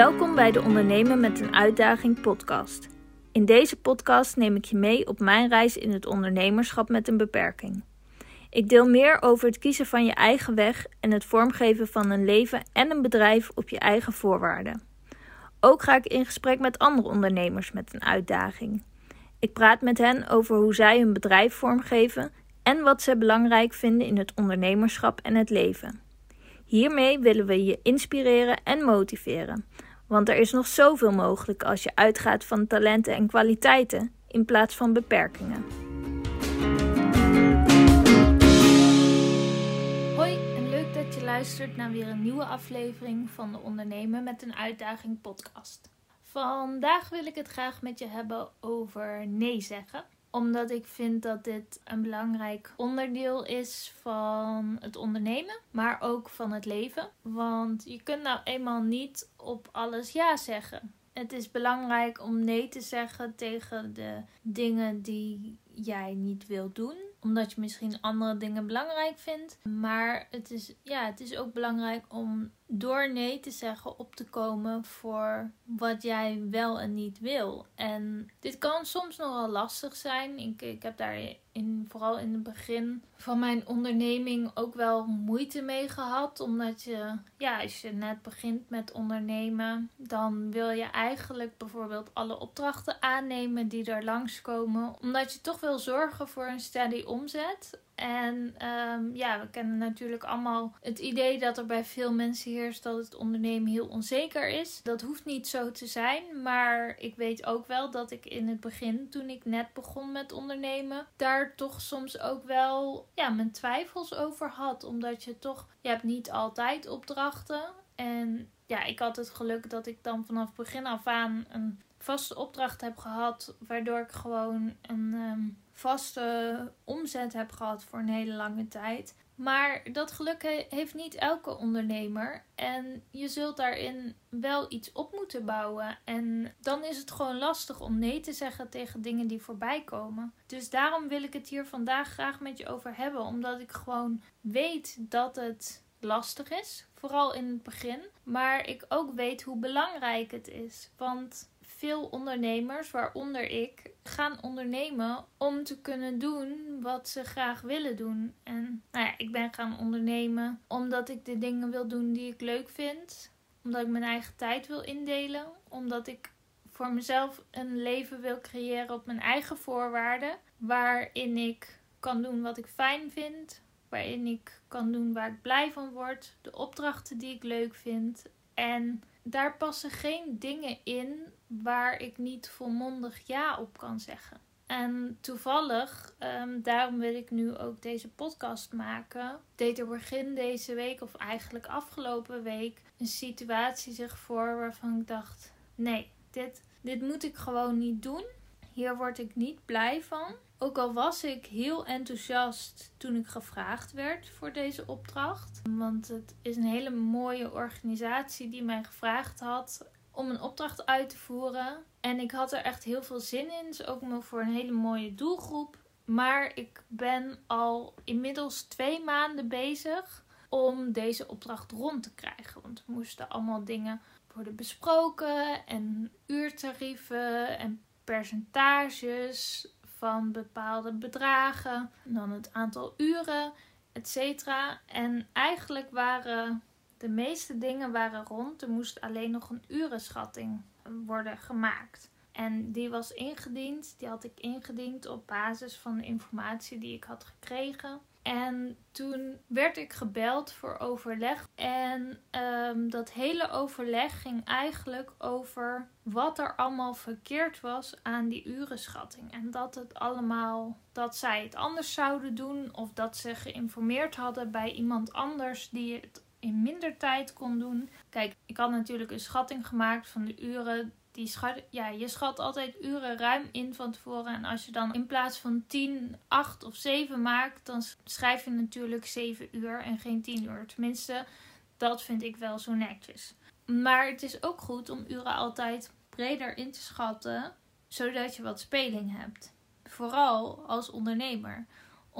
Welkom bij de Ondernemen met een Uitdaging podcast. In deze podcast neem ik je mee op mijn reis in het ondernemerschap met een beperking. Ik deel meer over het kiezen van je eigen weg en het vormgeven van een leven en een bedrijf op je eigen voorwaarden. Ook ga ik in gesprek met andere ondernemers met een uitdaging. Ik praat met hen over hoe zij hun bedrijf vormgeven en wat ze belangrijk vinden in het ondernemerschap en het leven. Hiermee willen we je inspireren en motiveren, want er is nog zoveel mogelijk als je uitgaat van talenten en kwaliteiten in plaats van beperkingen. Hoi en leuk dat je luistert naar weer een nieuwe aflevering van de Ondernemen met een Uitdaging podcast. Vandaag wil ik het graag met je hebben over nee zeggen omdat ik vind dat dit een belangrijk onderdeel is van het ondernemen, maar ook van het leven. Want je kunt nou eenmaal niet op alles ja zeggen. Het is belangrijk om nee te zeggen tegen de dingen die jij niet wilt doen omdat je misschien andere dingen belangrijk vindt. Maar het is, ja, het is ook belangrijk om door nee te zeggen op te komen voor wat jij wel en niet wil. En dit kan soms nogal lastig zijn. Ik, ik heb daar in, vooral in het begin van mijn onderneming ook wel moeite mee gehad. Omdat je, ja, als je net begint met ondernemen, dan wil je eigenlijk bijvoorbeeld alle opdrachten aannemen die er langskomen. Omdat je toch wil zorgen voor een steady omzet. En um, ja, we kennen natuurlijk allemaal het idee dat er bij veel mensen heerst dat het ondernemen heel onzeker is. Dat hoeft niet zo te zijn, maar ik weet ook wel dat ik in het begin, toen ik net begon met ondernemen, daar toch soms ook wel ja, mijn twijfels over had. Omdat je toch, je hebt niet altijd opdrachten. En ja, ik had het geluk dat ik dan vanaf begin af aan een vaste opdracht heb gehad, waardoor ik gewoon een um, vaste omzet heb gehad voor een hele lange tijd. Maar dat geluk heeft niet elke ondernemer. En je zult daarin wel iets op moeten bouwen. En dan is het gewoon lastig om nee te zeggen tegen dingen die voorbij komen. Dus daarom wil ik het hier vandaag graag met je over hebben. Omdat ik gewoon weet dat het lastig is. Vooral in het begin. Maar ik ook weet hoe belangrijk het is. Want veel ondernemers, waaronder ik, gaan ondernemen om te kunnen doen wat ze graag willen doen. En nou ja, ik ben gaan ondernemen omdat ik de dingen wil doen die ik leuk vind. Omdat ik mijn eigen tijd wil indelen. Omdat ik voor mezelf een leven wil creëren op mijn eigen voorwaarden. Waarin ik kan doen wat ik fijn vind. Waarin ik kan doen waar ik blij van word. De opdrachten die ik leuk vind. En daar passen geen dingen in waar ik niet volmondig ja op kan zeggen. En toevallig, um, daarom wil ik nu ook deze podcast maken, deed er begin deze week, of eigenlijk afgelopen week, een situatie zich voor waarvan ik dacht: nee, dit, dit moet ik gewoon niet doen. Hier word ik niet blij van. Ook al was ik heel enthousiast toen ik gevraagd werd voor deze opdracht. Want het is een hele mooie organisatie die mij gevraagd had om een opdracht uit te voeren. En ik had er echt heel veel zin in. Dus ook voor een hele mooie doelgroep. Maar ik ben al inmiddels twee maanden bezig om deze opdracht rond te krijgen. Want er moesten allemaal dingen worden besproken. En uurtarieven en percentages van bepaalde bedragen. En dan het aantal uren, etc. En eigenlijk waren de meeste dingen waren rond. Er moest alleen nog een urenschatting worden gemaakt. En die was ingediend. Die had ik ingediend op basis van de informatie die ik had gekregen. En toen werd ik gebeld voor overleg. En um, dat hele overleg ging eigenlijk over wat er allemaal verkeerd was aan die urenschatting. En dat het allemaal, dat zij het anders zouden doen. Of dat ze geïnformeerd hadden bij iemand anders die het in minder tijd kon doen. Kijk, ik had natuurlijk een schatting gemaakt van de uren. Die schat, ja, je schat altijd uren ruim in van tevoren. En als je dan in plaats van 10, 8 of 7 maakt, dan schrijf je natuurlijk 7 uur en geen 10 uur. Tenminste, dat vind ik wel zo netjes. Maar het is ook goed om uren altijd breder in te schatten, zodat je wat speling hebt. Vooral als ondernemer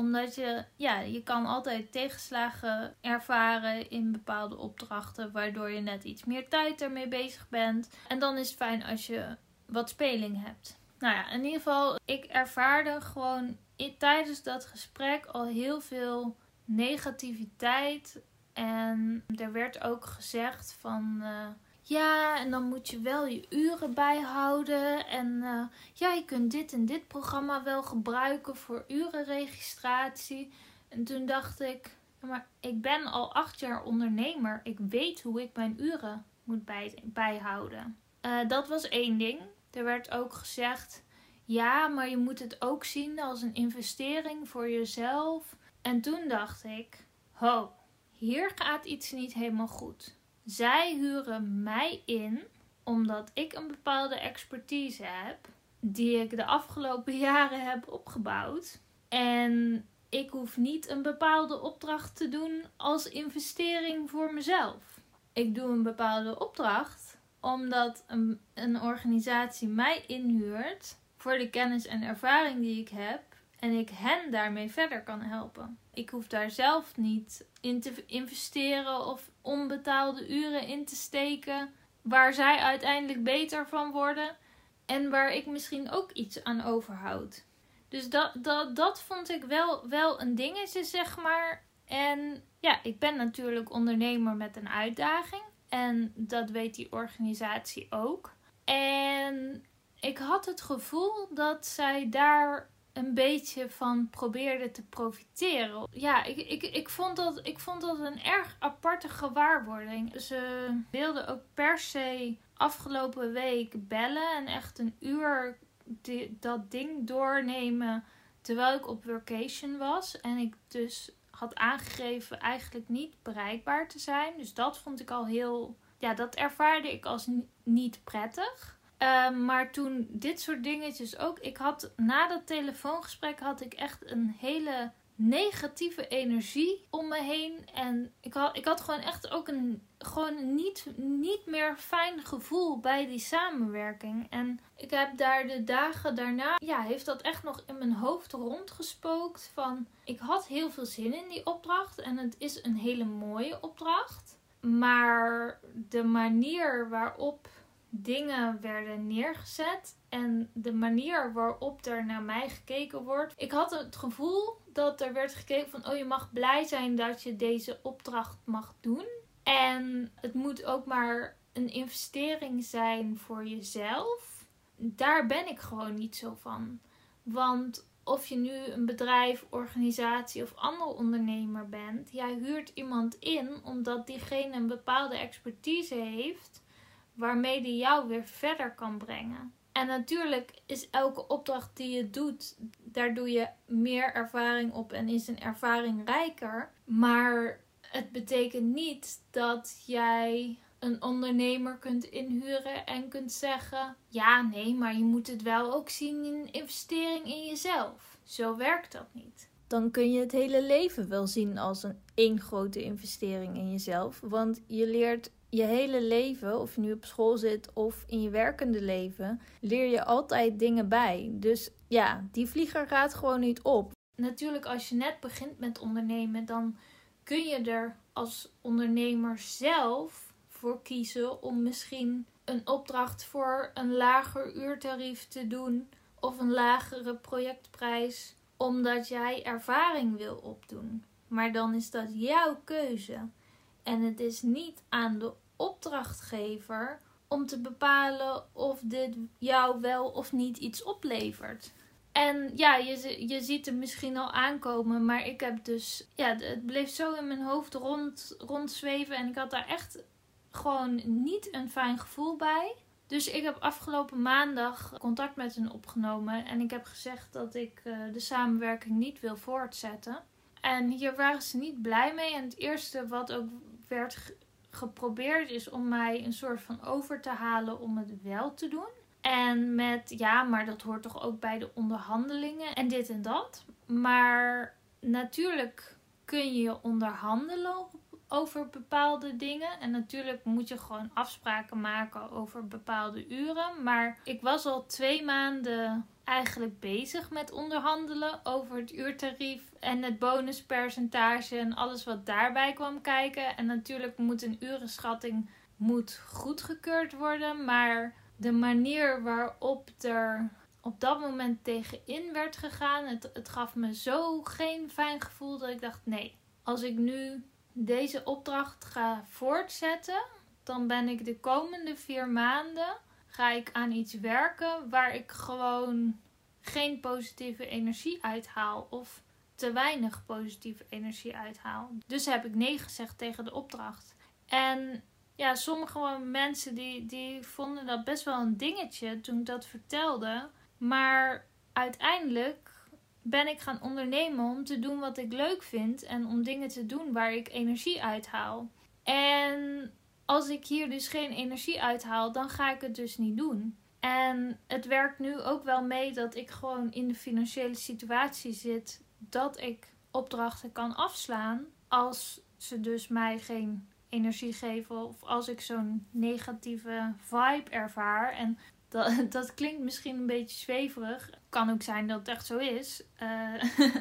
Omdat je, ja, je kan altijd tegenslagen ervaren in bepaalde opdrachten, waardoor je net iets meer tijd ermee bezig bent. En dan is het fijn als je wat speling hebt. Nou ja, in ieder geval, ik ervaarde gewoon tijdens dat gesprek al heel veel negativiteit. En er werd ook gezegd van. Uh, ja, en dan moet je wel je uren bijhouden. En uh, ja, je kunt dit en dit programma wel gebruiken voor urenregistratie. En toen dacht ik, maar ik ben al acht jaar ondernemer. Ik weet hoe ik mijn uren moet bij, bijhouden. Uh, dat was één ding. Er werd ook gezegd, ja, maar je moet het ook zien als een investering voor jezelf. En toen dacht ik, ho, hier gaat iets niet helemaal goed. Zij huren mij in omdat ik een bepaalde expertise heb die ik de afgelopen jaren heb opgebouwd. En ik hoef niet een bepaalde opdracht te doen als investering voor mezelf. Ik doe een bepaalde opdracht omdat een, een organisatie mij inhuurt voor de kennis en ervaring die ik heb en ik hen daarmee verder kan helpen. Ik hoef daar zelf niet in te investeren of onbetaalde uren in te steken waar zij uiteindelijk beter van worden en waar ik misschien ook iets aan overhoud. Dus dat, dat, dat vond ik wel, wel een dingetje, zeg maar. En ja, ik ben natuurlijk ondernemer met een uitdaging. En dat weet die organisatie ook. En ik had het gevoel dat zij daar een beetje van probeerde te profiteren. Ja, ik, ik, ik, vond dat, ik vond dat een erg aparte gewaarwording. Ze wilden ook per se afgelopen week bellen en echt een uur dat ding doornemen terwijl ik op vacation was. En ik dus had aangegeven eigenlijk niet bereikbaar te zijn. Dus dat vond ik al heel. Ja, dat ervaarde ik als niet prettig. Ehm, maar toen dit soort dingetjes ook. Ik had na dat telefoongesprek had ik echt een hele negatieve energie om me heen. En ik had, ik had gewoon echt ook een gewoon niet, niet meer fijn gevoel bij die samenwerking. En ik heb daar de dagen daarna, ja, heeft dat echt nog in mijn hoofd rondgespookt. Van ik had heel veel zin in die opdracht. En het is een hele mooie opdracht. Maar de manier waarop dingen werden neergezet en de manier waarop er naar mij gekeken wordt. Ik had het gevoel dat er werd gekeken van, oh je mag blij zijn dat je deze opdracht mag doen. En het moet ook maar een investering zijn voor jezelf. Daar ben ik gewoon niet zo van. Want of je nu een bedrijf, organisatie of andere ondernemer bent, jij huurt iemand in omdat diegene een bepaalde expertise heeft waarmee die jou weer verder kan brengen. En natuurlijk is elke opdracht die je doet, daar doe je meer ervaring op en is een ervaring rijker. Maar het betekent niet dat jij een ondernemer kunt inhuren en kunt zeggen: ja, nee, maar je moet het wel ook zien in een investering in jezelf. Zo werkt dat niet. Dan kun je het hele leven wel zien als een één grote investering in jezelf. Want je leert je hele leven, of je nu op school zit of in je werkende leven, leer je altijd dingen bij. Dus ja, die vlieger gaat gewoon niet op. Natuurlijk, als je net begint met ondernemen, dan kun je er als ondernemer zelf voor kiezen om misschien een opdracht voor een lager uurtarief te doen of een lagere projectprijs, omdat jij ervaring wil opdoen. Maar dan is dat jouw keuze. En het is niet aan de opdrachtgever om te bepalen of dit jou wel of niet iets oplevert. En ja, je, je ziet het misschien al aankomen, maar ik heb dus, ja, het bleef zo in mijn hoofd rond, rondzweven en ik had daar echt gewoon niet een fijn gevoel bij. Dus ik heb afgelopen maandag contact met hen opgenomen en ik heb gezegd dat ik uh, de samenwerking niet wil voortzetten. En hier waren ze niet blij mee. En het eerste wat ook werd geprobeerd is om mij een soort van over te halen om het wel te doen. En met ja, maar dat hoort toch ook bij de onderhandelingen en dit en dat. Maar natuurlijk kun je onderhandelen over bepaalde dingen. En natuurlijk moet je gewoon afspraken maken over bepaalde uren. Maar ik was al twee maanden eigenlijk bezig met onderhandelen over het uurtarief en het bonuspercentage en alles wat daarbij kwam kijken. En natuurlijk moet een urenschatting moet goedgekeurd worden, maar de manier waarop er op dat moment tegenin werd gegaan, het, het gaf me zo geen fijn gevoel dat ik dacht: nee, als ik nu deze opdracht ga voortzetten, dan ben ik de komende vier maanden ga ik aan iets werken waar ik gewoon geen positieve energie uithaal of te weinig positieve energie uithaal. Dus heb ik nee gezegd tegen de opdracht. En ja, sommige mensen die, die vonden dat best wel een dingetje toen ik dat vertelde. Maar uiteindelijk ben ik gaan ondernemen om te doen wat ik leuk vind en om dingen te doen waar ik energie uithaal. En als ik hier dus geen energie uithaal, dan ga ik het dus niet doen. En het werkt nu ook wel mee dat ik gewoon in de financiële situatie zit dat ik opdrachten kan afslaan als ze dus mij geen energie geven of als ik zo'n negatieve vibe ervaar. En dat, dat klinkt misschien een beetje zweverig. Kan ook zijn dat het echt zo is. Uh,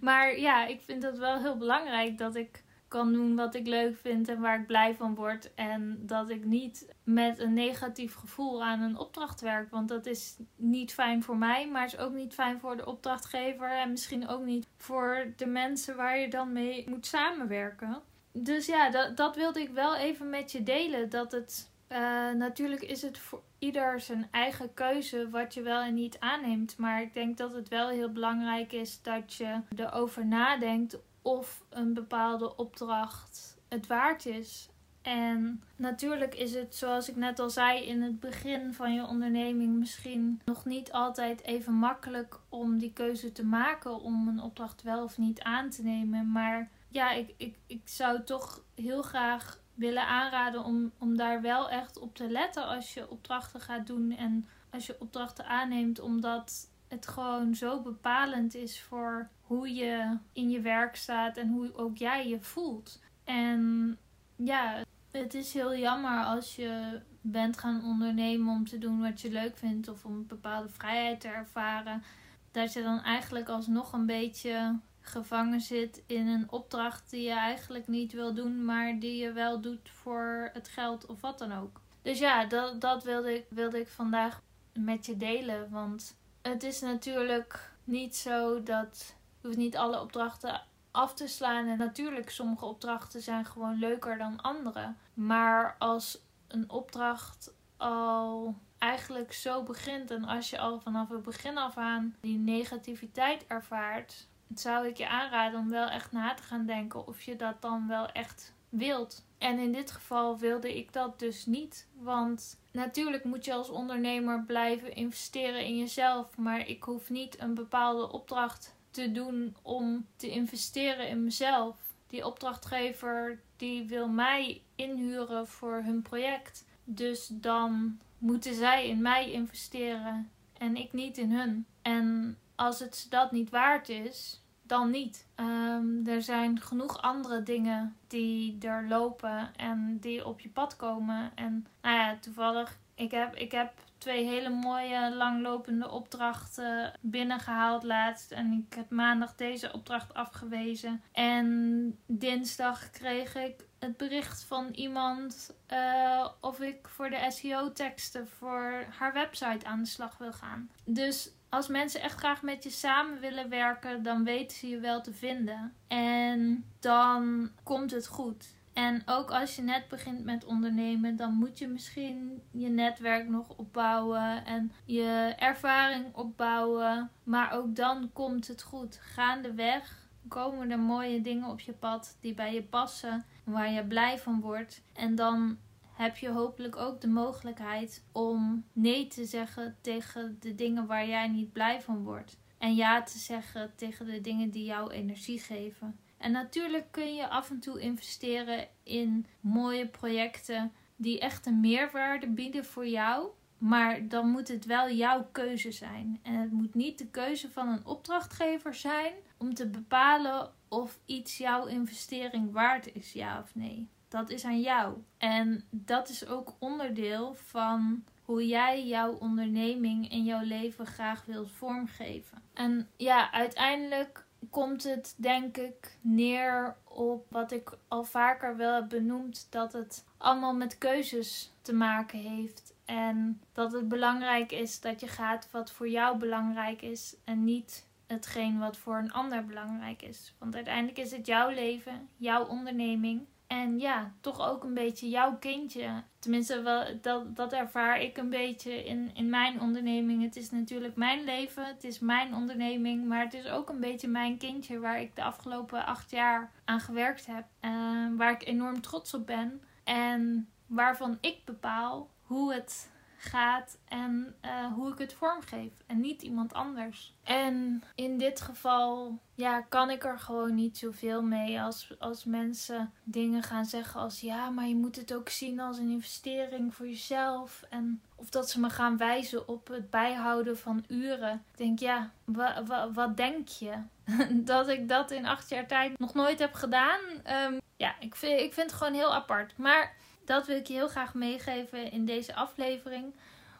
maar ja, ik vind het wel heel belangrijk dat ik kan doen wat ik leuk vind en waar ik blij van word. En dat ik niet met een negatief gevoel aan een opdracht werk. Want dat is niet fijn voor mij, maar is ook niet fijn voor de opdrachtgever. En misschien ook niet voor de mensen waar je dan mee moet samenwerken. Dus ja, dat, dat wilde ik wel even met je delen. Dat het. Uh, natuurlijk is het voor ieder zijn eigen keuze wat je wel en niet aanneemt. Maar ik denk dat het wel heel belangrijk is dat je erover nadenkt of een bepaalde opdracht het waard is. En natuurlijk is het, zoals ik net al zei, in het begin van je onderneming misschien nog niet altijd even makkelijk om die keuze te maken om een opdracht wel of niet aan te nemen. Maar ja, ik, ik, ik zou toch heel graag willen aanraden om, om daar wel echt op te letten als je opdrachten gaat doen en als je opdrachten aanneemt, omdat het gewoon zo bepalend is voor hoe je in je werk staat en hoe ook jij je voelt. En ja, het is heel jammer als je bent gaan ondernemen om te doen wat je leuk vindt of om bepaalde vrijheid te ervaren. Dat je dan eigenlijk alsnog een beetje gevangen zit in een opdracht die je eigenlijk niet wil doen, maar die je wel doet voor het geld of wat dan ook. Dus ja, dat, dat wilde, ik, wilde ik vandaag met je delen. Want het is natuurlijk niet zo dat je hoeft niet alle opdrachten af te slaan. En natuurlijk, sommige opdrachten zijn gewoon leuker dan andere. Maar als een opdracht al eigenlijk zo begint en als je al vanaf het begin af aan die negativiteit ervaart, zou ik je aanraden om wel echt na te gaan denken of je dat dan wel echt wilt. En in dit geval wilde ik dat dus niet. Want natuurlijk moet je als ondernemer blijven investeren in jezelf. Maar ik hoef niet een bepaalde opdracht te doen om te investeren in mezelf. Die opdrachtgever die wil mij inhuren voor hun project. Dus dan moeten zij in mij investeren en ik niet in hun. En als het dat niet waard is, dan niet. Um, er zijn genoeg andere dingen die er lopen en die op je pad komen. En nou ja, toevallig, ik heb, ik heb twee hele mooie langlopende opdrachten binnengehaald laatst. En ik heb maandag deze opdracht afgewezen. En dinsdag kreeg ik het bericht van iemand uh, of ik voor de SEO-teksten voor haar website aan de slag wil gaan. Dus als mensen echt graag met je samen willen werken, dan weten ze je wel te vinden. En dan komt het goed. En ook als je net begint met ondernemen, dan moet je misschien je netwerk nog opbouwen en je ervaring opbouwen. Maar ook dan komt het goed. Gaandeweg komen er mooie dingen op je pad die bij je passen, waar je blij van wordt. En dan heb je hopelijk ook de mogelijkheid om nee te zeggen tegen de dingen waar jij niet blij van wordt. En ja te zeggen tegen de dingen die jou energie geven. En natuurlijk kun je af en toe investeren in mooie projecten die echt een meerwaarde bieden voor jou. Maar dan moet het wel jouw keuze zijn. En het moet niet de keuze van een opdrachtgever zijn om te bepalen of iets jouw investering waard is, ja of nee. Dat is aan jou. En dat is ook onderdeel van hoe jij jouw onderneming en jouw leven graag wilt vormgeven. En ja, uiteindelijk komt het denk ik neer op wat ik al vaker wel heb benoemd: dat het allemaal met keuzes te maken heeft. En dat het belangrijk is dat je gaat wat voor jou belangrijk is en niet hetgeen wat voor een ander belangrijk is. Want uiteindelijk is het jouw leven, jouw onderneming. En ja, toch ook een beetje jouw kindje. Tenminste, wel, dat, dat ervaar ik een beetje in, in mijn onderneming. Het is natuurlijk mijn leven, het is mijn onderneming. Maar het is ook een beetje mijn kindje waar ik de afgelopen acht jaar aan gewerkt heb. Uh, waar ik enorm trots op ben. En waarvan ik bepaal hoe het gaat en uh, hoe ik het vormgeef en niet iemand anders. En in dit geval ja, kan ik er gewoon niet zoveel mee als, als mensen dingen gaan zeggen als ja, maar je moet het ook zien als een investering voor jezelf. En of dat ze me gaan wijzen op het bijhouden van uren. Ik denk ja, wa, wa, wat denk je? dat ik dat in acht jaar tijd nog nooit heb gedaan. Um, ja, ik vind, ik vind het gewoon heel apart. Maar dat wil ik je heel graag meegeven in deze aflevering.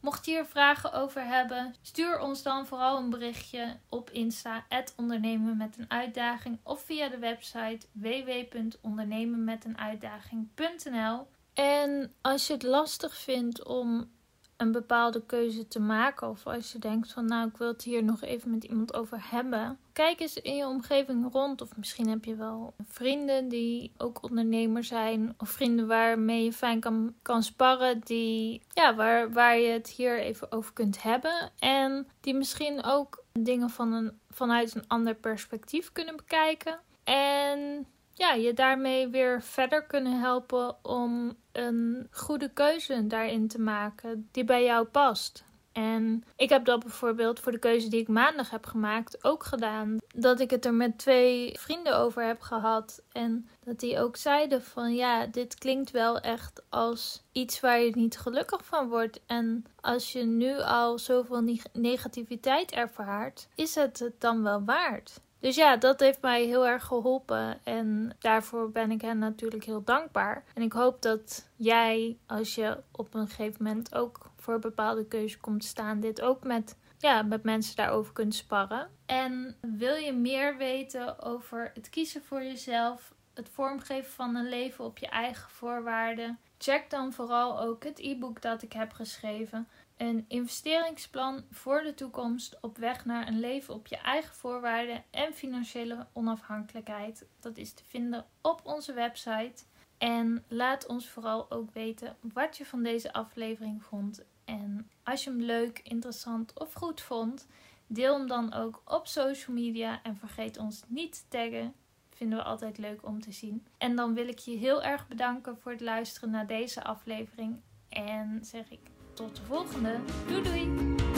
Mocht je hier vragen over hebben, stuur ons dan vooral een berichtje op Insta, ondernemen met een uitdaging, of via de website www.ondernemenmetenuitdaging.nl. En als je het lastig vindt om een bepaalde keuze te maken. Of als je denkt van nou ik wil het hier nog even met iemand over hebben. Kijk eens in je omgeving rond. Of misschien heb je wel vrienden die ook ondernemer zijn. Of vrienden waarmee je fijn kan, kan sparren. Die, ja, waar, waar je het hier even over kunt hebben. En die misschien ook dingen van een, vanuit een ander perspectief kunnen bekijken. En ja, je daarmee weer verder kunnen helpen om een goede keuze daarin te maken die bij jou past. En ik heb dat bijvoorbeeld voor de keuze die ik maandag heb gemaakt ook gedaan. Dat ik het er met twee vrienden over heb gehad. En dat die ook zeiden van ja, dit klinkt wel echt als iets waar je niet gelukkig van wordt. En als je nu al zoveel negativiteit ervaart, is het het dan wel waard? Dus ja, dat heeft mij heel erg geholpen. En daarvoor ben ik hen natuurlijk heel dankbaar. En ik hoop dat jij, als je op een gegeven moment ook voor bepaalde keuzes komt staan, dit ook met, ja, met mensen daarover kunt sparren. En wil je meer weten over het kiezen voor jezelf, het vormgeven van een leven op je eigen voorwaarden? Check dan vooral ook het e-book dat ik heb geschreven. Een investeringsplan voor de toekomst op weg naar een leven op je eigen voorwaarden en financiële onafhankelijkheid. Dat is te vinden op onze website. En laat ons vooral ook weten wat je van deze aflevering vond. En als je hem leuk, interessant of goed vond, deel hem dan ook op social media en vergeet ons niet te taggen. Vinden we altijd leuk om te zien. En dan wil ik je heel erg bedanken voor het luisteren naar deze aflevering. En zeg ik tot de volgende. Doei doei!